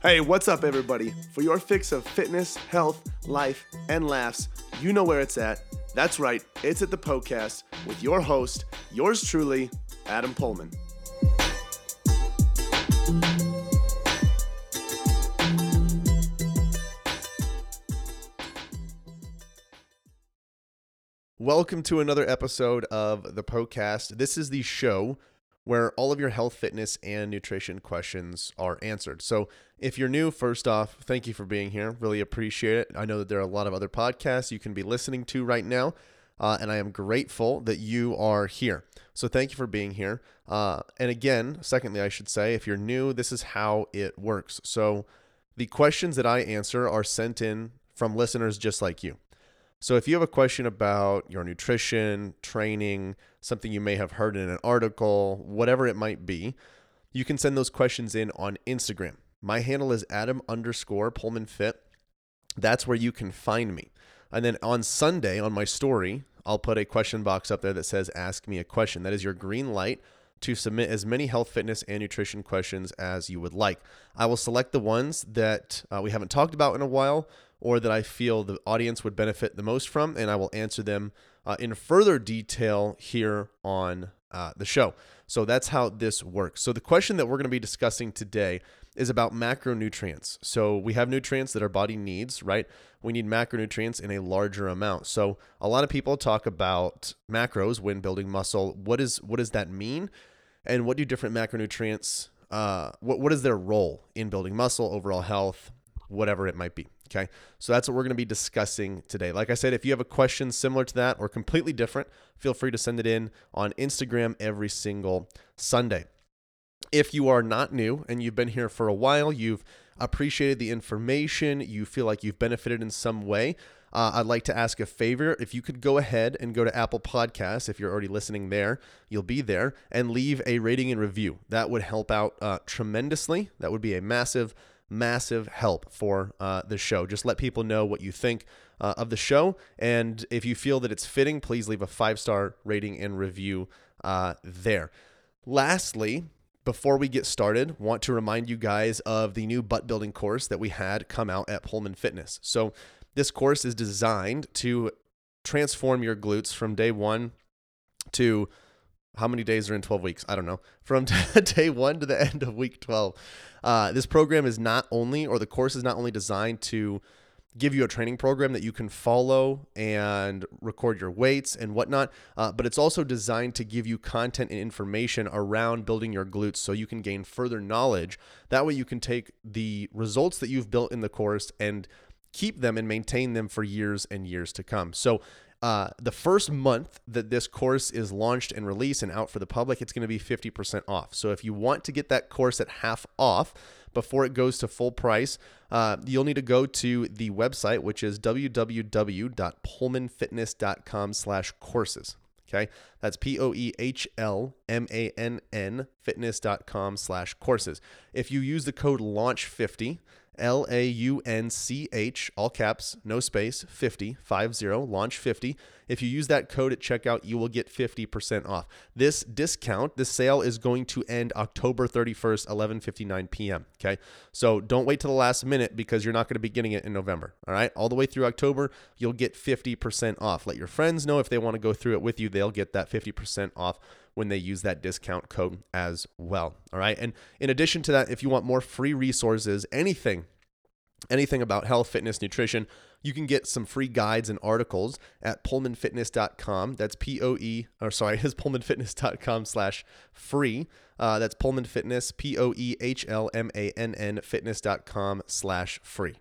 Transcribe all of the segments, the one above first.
Hey, what's up, everybody? For your fix of fitness, health, life, and laughs, you know where it's at. That's right, it's at the Poecast with your host, yours truly, Adam Poehlmann. Welcome to another episode of the Poecast. This is the show where all of your health, fitness, and nutrition questions are answered. So, if you're new, first off, thank you for being here. Really appreciate it. I know that there are a lot of other podcasts you can be listening to right now, uh, and I am grateful that you are here. So, thank you for being here. Uh, and again, secondly, I should say, if you're new, this is how it works. So, the questions that I answer are sent in from listeners just like you. So if you have a question about your nutrition, training, something you may have heard in an article, whatever it might be, you can send those questions in on Instagram. My handle is Adam underscore Poehlmann Fit. That's where you can find me. And then on Sunday on my story, I'll put a question box up there that says Ask Me a Question. That is your green light to submit as many health, fitness, and nutrition questions as you would like. I will select the ones that uh, we haven't talked about in a while or that I feel the audience would benefit the most from, and I will answer them uh, in further detail here on uh, the show. So that's how this works. So the question that we're going to be discussing today is about macronutrients. So we have nutrients that our body needs, right? We need macronutrients in a larger amount. So a lot of people talk about macros when building muscle. What is what does that mean? And what do different macronutrients uh, what, what is their role in building muscle, overall health, whatever it might be. Okay. So that's what we're going to be discussing today. Like I said, if you have a question similar to that or completely different, feel free to send it in on Instagram every single Sunday. If you are not new and you've been here for a while, you've appreciated the information, you feel like you've benefited in some way, uh, I'd like to ask a favor. If you could go ahead and go to Apple Podcasts, if you're already listening there, you'll be there, and leave a rating and review. That would help out uh, tremendously. That would be a massive massive help for uh, the show. Just let people know what you think uh, of the show. And if you feel that it's fitting, please leave a five star rating and review uh, there. Lastly, before we get started, want to remind you guys of the new butt building course that we had come out at Poehlmann Fitness. So, this course is designed to transform your glutes from day one to how many days are in 12 weeks? I don't know. From day one to the end of week 12. Uh, this program is not only, or the course is not only designed to give you a training program that you can follow and record your weights and whatnot, uh, but it's also designed to give you content and information around building your glutes so you can gain further knowledge. That way, you can take the results that you've built in the course and keep them and maintain them for years and years to come. So, uh, the first month that this course is launched and released and out for the public, it's going to be 50% off. So if you want to get that course at half off before it goes to full price, uh, you'll need to go to the website, which is www.poehlmannfitness.com slash courses. Okay, that's P O E H L M A N N fitness.com slash courses. If you use the code LAUNCH50, L A U N C H, all caps, no space, 50, 50, launch 50. If you use that code at checkout, you will get 50% off. This discount, this sale is going to end October 31st, 11:59 p.m. Okay? So don't wait till the last minute because you're not going to be getting it in November. All right? All the way through October, you'll get 50% off. Let your friends know if they want to go through it with you, they'll get that 50% off when they use that discount code as well. All right. And in addition to that, if you want more free resources, anything, anything about health, fitness, nutrition, you can get some free guides and articles at poehlmannfitness.com. That's P O E, or sorry, is poehlmannfitness.com slash free. Uh, that's Poehlmann Fitness, P O E H L M A N N fitness.com slash free.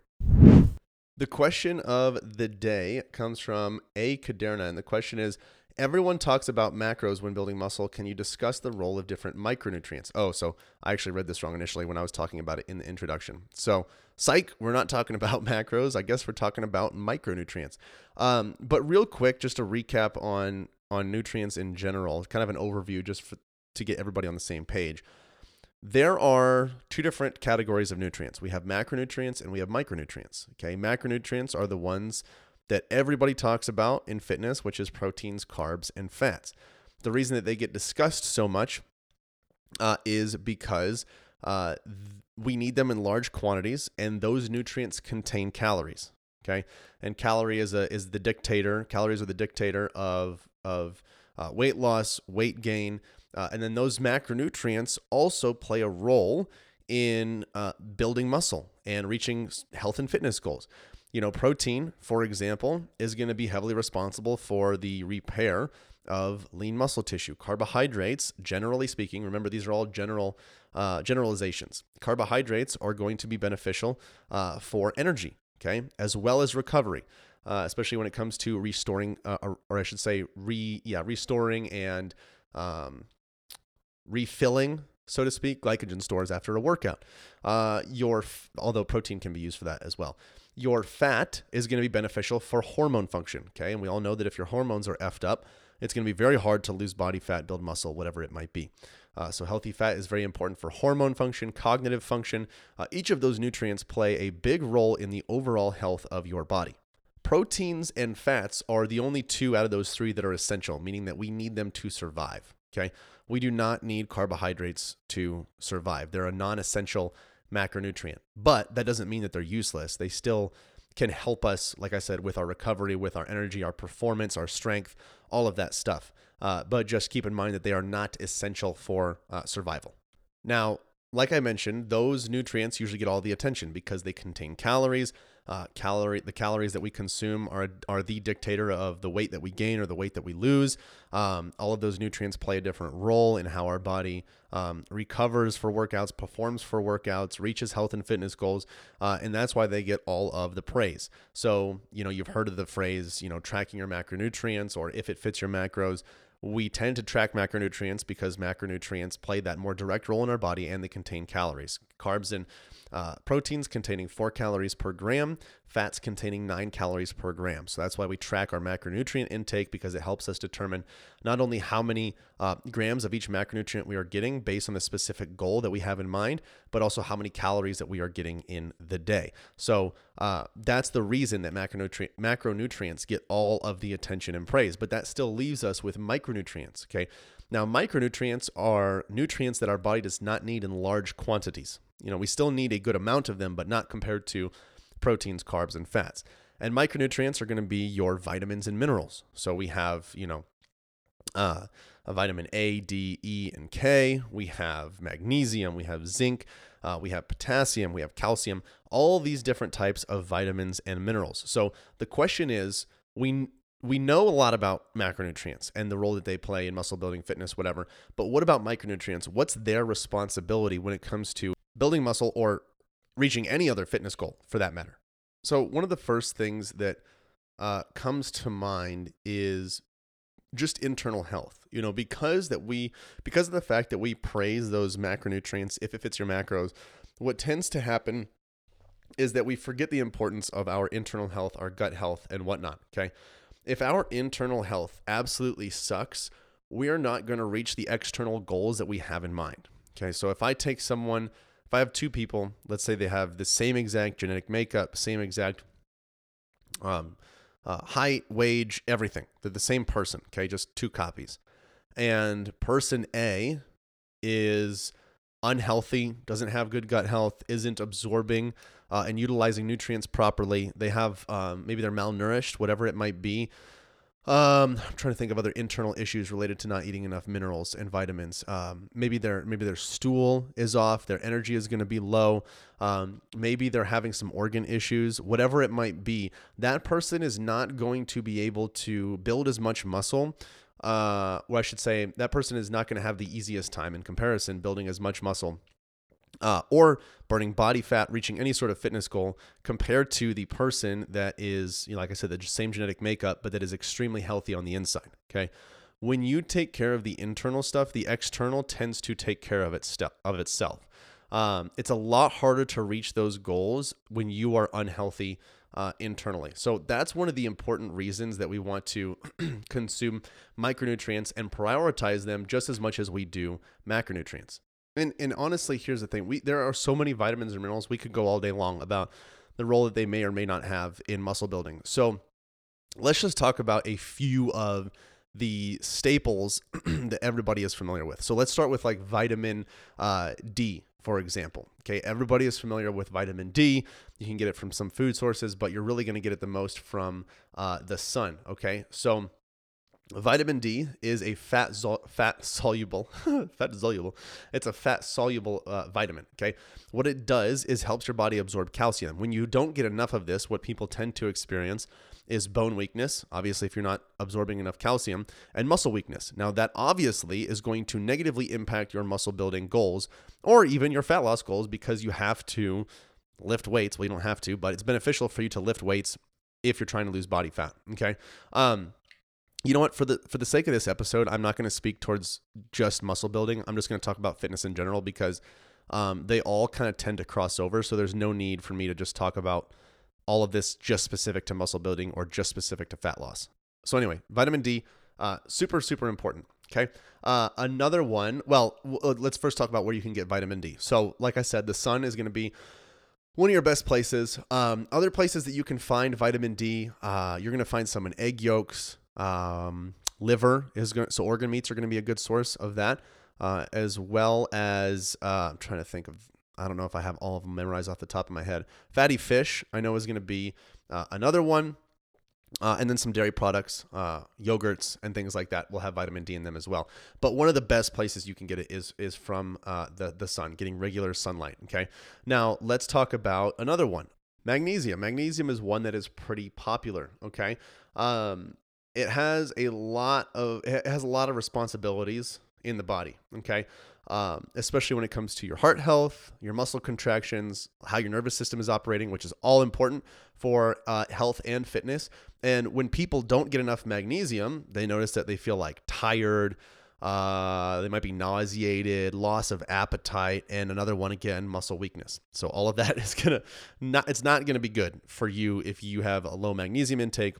The question of the day comes from A. Caderna, and the question is Everyone talks about macros when building muscle. Can you discuss the role of different micronutrients? Oh, so I actually read this wrong initially when I was talking about it in the introduction. So, psych, we're not talking about macros. I guess we're talking about micronutrients. Um, but real quick, just a recap on on nutrients in general, kind of an overview, just for, to get everybody on the same page. There are two different categories of nutrients. We have macronutrients and we have micronutrients. Okay, macronutrients are the ones that everybody talks about in fitness, which is proteins, carbs, and fats. The reason that they get discussed so much uh, is because uh, th- we need them in large quantities, and those nutrients contain calories. Okay, and calorie is a is the dictator. Calories are the dictator of of uh, weight loss, weight gain, uh, and then those macronutrients also play a role in uh, building muscle and reaching health and fitness goals. You know, protein, for example, is going to be heavily responsible for the repair of lean muscle tissue. Carbohydrates, generally speaking, remember these are all general uh, generalizations. Carbohydrates are going to be beneficial uh, for energy, okay, as well as recovery. Uh, especially when it comes to restoring, uh, or, or, I should say, re yeah, restoring and um, refilling, so to speak, glycogen stores after a workout. Uh, your although protein can be used for that as well. Your fat is going to be beneficial for hormone function. Okay, and we all know that if your hormones are effed up, it's going to be very hard to lose body fat, build muscle, whatever it might be. Uh, so, healthy fat is very important for hormone function, cognitive function. Uh, each of those nutrients play a big role in the overall health of your body. Proteins and fats are the only two out of those three that are essential, meaning that we need them to survive. Okay. We do not need carbohydrates to survive. They're a non essential macronutrient, but that doesn't mean that they're useless. They still can help us, like I said, with our recovery, with our energy, our performance, our strength, all of that stuff. Uh, but just keep in mind that they are not essential for uh, survival. Now, like I mentioned, those nutrients usually get all the attention because they contain calories, uh, calorie the calories that we consume are are the dictator of the weight that we gain or the weight that we lose. Um, all of those nutrients play a different role in how our body um, recovers for workouts, performs for workouts, reaches health and fitness goals, uh, and that's why they get all of the praise. So you know you've heard of the phrase you know tracking your macronutrients or if it fits your macros we tend to track macronutrients because macronutrients play that more direct role in our body and they contain calories. Carbs and uh, proteins containing four calories per gram, fats containing nine calories per gram. So that's why we track our macronutrient intake because it helps us determine not only how many uh, grams of each macronutrient we are getting based on the specific goal that we have in mind, but also how many calories that we are getting in the day. So uh, that's the reason that macronutri- macronutrients get all of the attention and praise, but that still leaves us with micronutrients. Okay. Now, micronutrients are nutrients that our body does not need in large quantities. You know, we still need a good amount of them, but not compared to proteins, carbs, and fats. And micronutrients are going to be your vitamins and minerals. So we have, you know, uh, a vitamin A, D, E, and K. We have magnesium. We have zinc. Uh, we have potassium. We have calcium. All these different types of vitamins and minerals. So the question is, we we know a lot about macronutrients and the role that they play in muscle building, fitness, whatever. But what about micronutrients? What's their responsibility when it comes to building muscle or reaching any other fitness goal for that matter? So, one of the first things that uh, comes to mind is just internal health. You know, because that we because of the fact that we praise those macronutrients if it fits your macros, what tends to happen is that we forget the importance of our internal health, our gut health, and whatnot. Okay if our internal health absolutely sucks, we are not going to reach the external goals that we have in mind. Okay, so if I take someone, if I have two people, let's say they have the same exact genetic makeup, same exact um, uh, height, wage, everything, they're the same person. Okay, just two copies. And person A is unhealthy, doesn't have good gut health, isn't absorbing uh, and utilizing nutrients properly. They have um, maybe they're malnourished, whatever it might be. Um, I'm trying to think of other internal issues related to not eating enough minerals and vitamins. Um, maybe their maybe their stool is off, their energy is going to be low. Um, maybe they're having some organ issues, whatever it might be. That person is not going to be able to build as much muscle uh, or I should say, that person is not going to have the easiest time in comparison building as much muscle uh, or burning body fat, reaching any sort of fitness goal compared to the person that is, you know, like I said, the same genetic makeup, but that is extremely healthy on the inside. Okay. When you take care of the internal stuff, the external tends to take care of, its of itself. Um, it's a lot harder to reach those goals when you are unhealthy uh, internally. So that's one of the important reasons that we want to consume micronutrients and prioritize them just as much as we do macronutrients. And and honestly, here's the thing: we there are so many vitamins and minerals we could go all day long about the role that they may or may not have in muscle building. So let's just talk about a few of the staples that everybody is familiar with. So let's start with like vitamin uh, D, for example. Okay, everybody is familiar with vitamin D. You can get it from some food sources, but you're really going to get it the most from uh, the sun. Okay, so Vitamin D is a fat fat soluble fat soluble. It's a fat soluble uh, vitamin. Okay, what it does is helps your body absorb calcium. When you don't get enough of this, what people tend to experience is bone weakness. Obviously, if you're not absorbing enough calcium, and muscle weakness. Now that obviously is going to negatively impact your muscle building goals or even your fat loss goals because you have to lift weights. Well, you don't have to, but it's beneficial for you to lift weights if you're trying to lose body fat. Okay. Um, you know what? For the for the sake of this episode i'm not going to speak towards just muscle building. I'm just going to talk about fitness in general because um, they all kind of tend to cross over so there's no need for me to just talk about all of this just specific to muscle building or just specific to fat loss. So anyway vitamin d uh, super super important okay? Uh, another one well w- uh, let's first talk about where you can get vitamin d. So like i said the sun is going to be one of your best places. Um, other places that you can find vitamin d uh, you're going to find some in egg yolks um, liver is going so organ meats are going to be a good source of that, uh, as well as uh, I'm trying to think of. I don't know if I have all of them memorized off the top of my head. Fatty fish I know is going to be uh, another one. Uh, and then some dairy products, uh, yogurts, and things like that will have vitamin D in them as well. But one of the best places you can get it is is from uh, the the sun, getting regular sunlight. Okay. Now let's talk about another one, magnesium. Magnesium is one that is pretty popular. Okay. Um, it has a lot of it has a lot of responsibilities in the body okay? Um, especially when it comes to your heart health your muscle contractions how your nervous system is operating which is all important for uh, health and fitness. And when people don't get enough magnesium they notice that they feel like tired uh, they might be nauseated loss of appetite and another one again muscle weakness. So all of that is gonna not it's not gonna be good for you if you have a low magnesium intake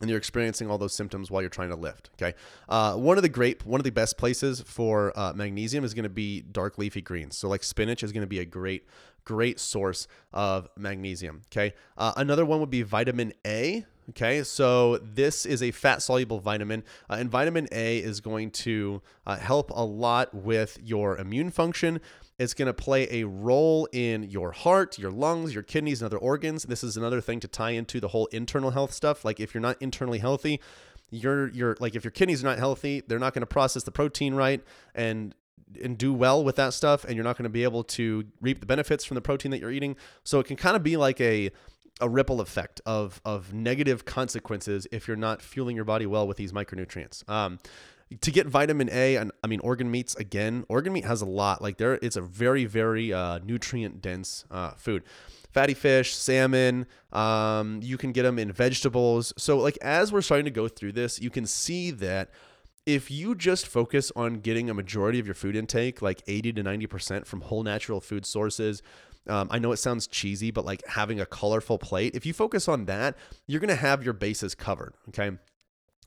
and you're experiencing all those symptoms while you're trying to lift. Okay, uh, one of the great, one of the best places for uh, magnesium is going to be dark leafy greens. So like spinach is going to be a great, great source of magnesium. Okay, uh, another one would be vitamin A. Okay, so this is a fat soluble vitamin, uh, and vitamin A is going to uh, help a lot with your immune function, it's going to play a role in your heart, your lungs, your kidneys, and other organs. This is another thing to tie into the whole internal health stuff. Like if you're not internally healthy, you're you're like if your kidneys are not healthy, they're not going to process the protein right and and do well with that stuff and you're not going to be able to reap the benefits from the protein that you're eating. So it can kind of be like a a ripple effect of of negative consequences if you're not fueling your body well with these micronutrients. Um, to get vitamin A and I mean organ meats again, organ meat has a lot. Like there, it's a very very uh, nutrient dense uh, food. Fatty fish, salmon, um, you can get them in vegetables. So like as we're starting to go through this, you can see that if you just focus on getting a majority of your food intake, like 80 to 90% from whole natural food sources, um, I know it sounds cheesy, but like having a colorful plate, if you focus on that, you're going to have your bases covered. Okay.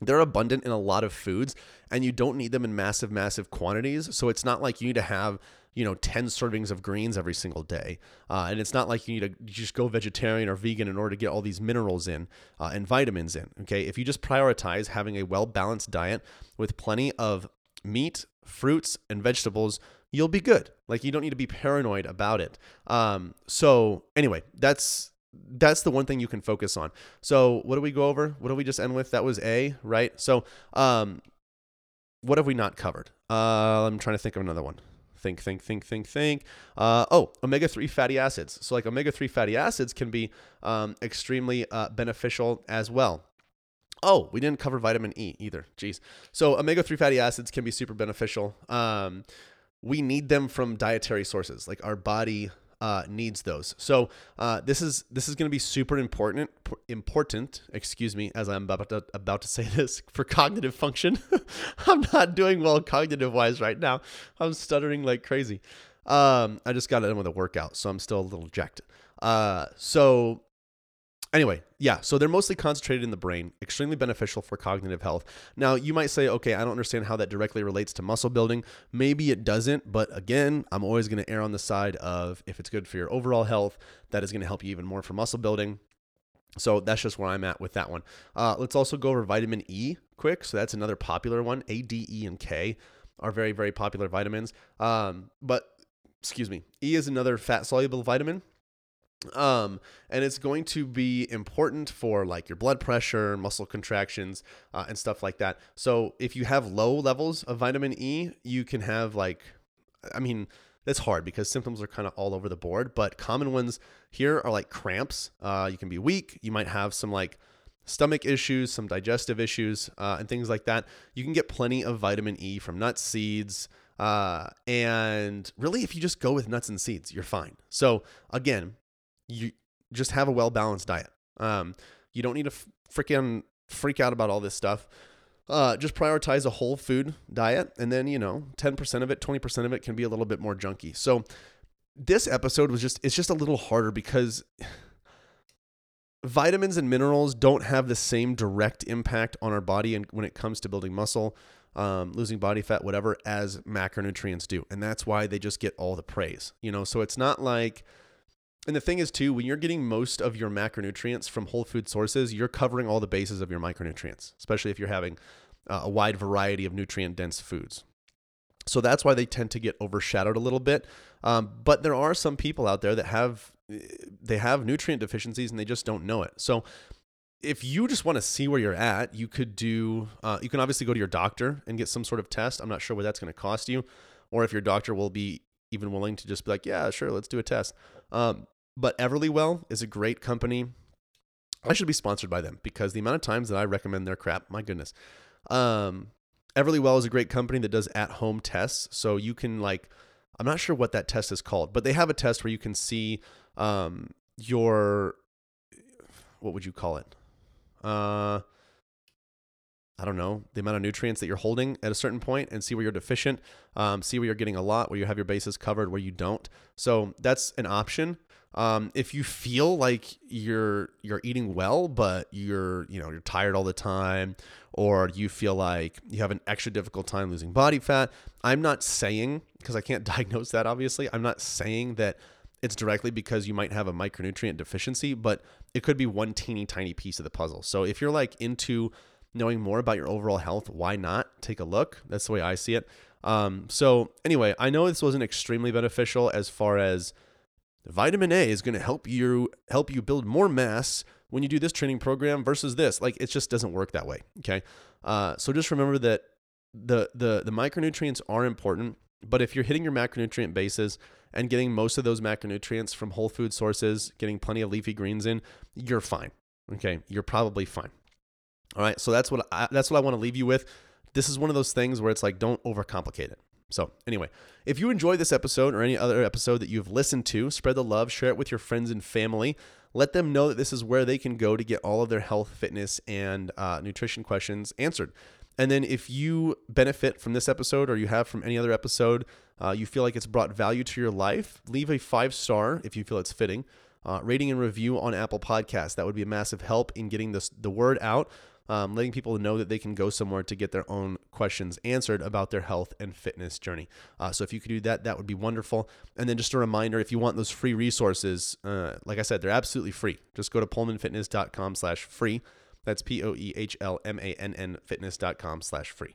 They're abundant in a lot of foods and you don't need them in massive, massive quantities. So it's not like you need to have, you know, 10 servings of greens every single day. Uh, and it's not like you need to just go vegetarian or vegan in order to get all these minerals in uh, and vitamins in. Okay. If you just prioritize having a well balanced diet with plenty of meat, fruits, and vegetables, you'll be good. Like you don't need to be paranoid about it. Um, so anyway, that's that's the one thing you can focus on. So what do we go over? What do we just end with? That was A, right? So um, what have we not covered? Uh, I'm trying to think of another one. Think, think, think, think, think. Uh, oh, omega 3 fatty acids. So, like omega 3 fatty acids can be um, extremely uh, beneficial as well. Oh, we didn't cover vitamin E either. Jeez. So, omega 3 fatty acids can be super beneficial. Um, we need them from dietary sources. Like our body uh, needs those. So uh, this is this is going to be super important important. Excuse me, as I'm about to, about to say this for cognitive function. I'm not doing well cognitive wise right now. I'm stuttering like crazy. Um, I just got done with a workout, so I'm still a little jacked. Uh, so Anyway, yeah, so they're mostly concentrated in the brain, extremely beneficial for cognitive health. Now, you might say, okay, I don't understand how that directly relates to muscle building. Maybe it doesn't, but again, I'm always going to err on the side of if it's good for your overall health, that is going to help you even more for muscle building. So that's just where I'm at with that one. Uh, let's also go over vitamin E quick. So that's another popular one. A, D, E, and K are very, very popular vitamins. Um, but excuse me, E is another fat soluble vitamin. Um, and it's going to be important for like your blood pressure, muscle contractions, uh, and stuff like that. So if you have low levels of vitamin E, you can have like, I mean, that's hard because symptoms are kind of all over the board, but common ones here are like cramps. Uh, you can be weak. You might have some like stomach issues, some digestive issues, uh, and things like that. You can get plenty of vitamin E from nuts, seeds, uh, and really, if you just go with nuts and seeds, you're fine. So again, you just have a well balanced diet. Um, you don't need to freaking freak out about all this stuff. Uh, just prioritize a whole food diet, and then you know, ten percent of it, twenty percent of it can be a little bit more junky. So this episode was just it's just a little harder because vitamins and minerals don't have the same direct impact on our body and when it comes to building muscle um, losing body fat whatever as macronutrients do and that's why they just get all the praise you know so it's not like and the thing is too when you're getting most of your macronutrients from whole food sources you're covering all the bases of your micronutrients especially if you're having uh, a wide variety of nutrient dense foods so that's why they tend to get overshadowed a little bit um, but there are some people out there that have they have nutrient deficiencies and they just don't know it. So if you just want to see where you're at, you could do, uh, you can obviously go to your doctor and get some sort of test. I'm not sure what that's going to cost you, or if your doctor will be even willing to just be like, yeah, sure, let's do a test. Um, but Everlywell is a great company. I should be sponsored by them because the amount of times that I recommend their crap, my goodness. Um, Everlywell is a great company that does at home tests. So you can, like, I'm not sure what that test is called, but they have a test where you can see um, your what would you call it? Uh, I don't know the amount of nutrients that you're holding at a certain point, and see where you're deficient. Um, see where you're getting a lot, where you have your bases covered, where you don't. So that's an option. Um, if you feel like you're you're eating well, but you're you know you're tired all the time, or you feel like you have an extra difficult time losing body fat, I'm not saying because I can't diagnose that obviously. I'm not saying that it's directly because you might have a micronutrient deficiency, but it could be one teeny tiny piece of the puzzle. So if you're like into knowing more about your overall health, why not take a look? That's the way I see it. Um, so anyway, I know this wasn't extremely beneficial as far as vitamin A is going to help you help you build more mass when you do this training program versus this. Like it just doesn't work that way. Okay, uh, so just remember that the the the micronutrients are important, but if you're hitting your macronutrient bases and getting most of those macronutrients from whole food sources, getting plenty of leafy greens in, you're fine. Okay, you're probably fine. All right, so that's what I, that's what I want to leave you with. This is one of those things where it's like don't overcomplicate it. So, anyway, if you enjoyed this episode or any other episode that you've listened to, spread the love, share it with your friends and family. Let them know that this is where they can go to get all of their health, fitness, and uh, nutrition questions answered. And then if you benefit from this episode or you have from any other episode, uh, you feel like it's brought value to your life, leave a five star if you feel it's fitting. Uh, rating and review on Apple Podcasts. That would be a massive help in getting this the word out, um, letting people know that they can go somewhere to get their own questions answered about their health and fitness journey. Uh, so if you could do that, that would be wonderful. And then just a reminder, if you want those free resources, uh, like I said, they're absolutely free. Just go to poehlmannfitness.com slash free. That's P O E H L M A N N fitness.com slash free.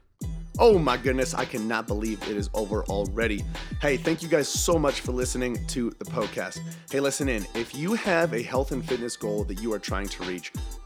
Oh my goodness, I cannot believe it is over already. Hey, thank you guys so much for listening to the Poecast. Hey, listen in. If you have a health and fitness goal that you are trying to reach,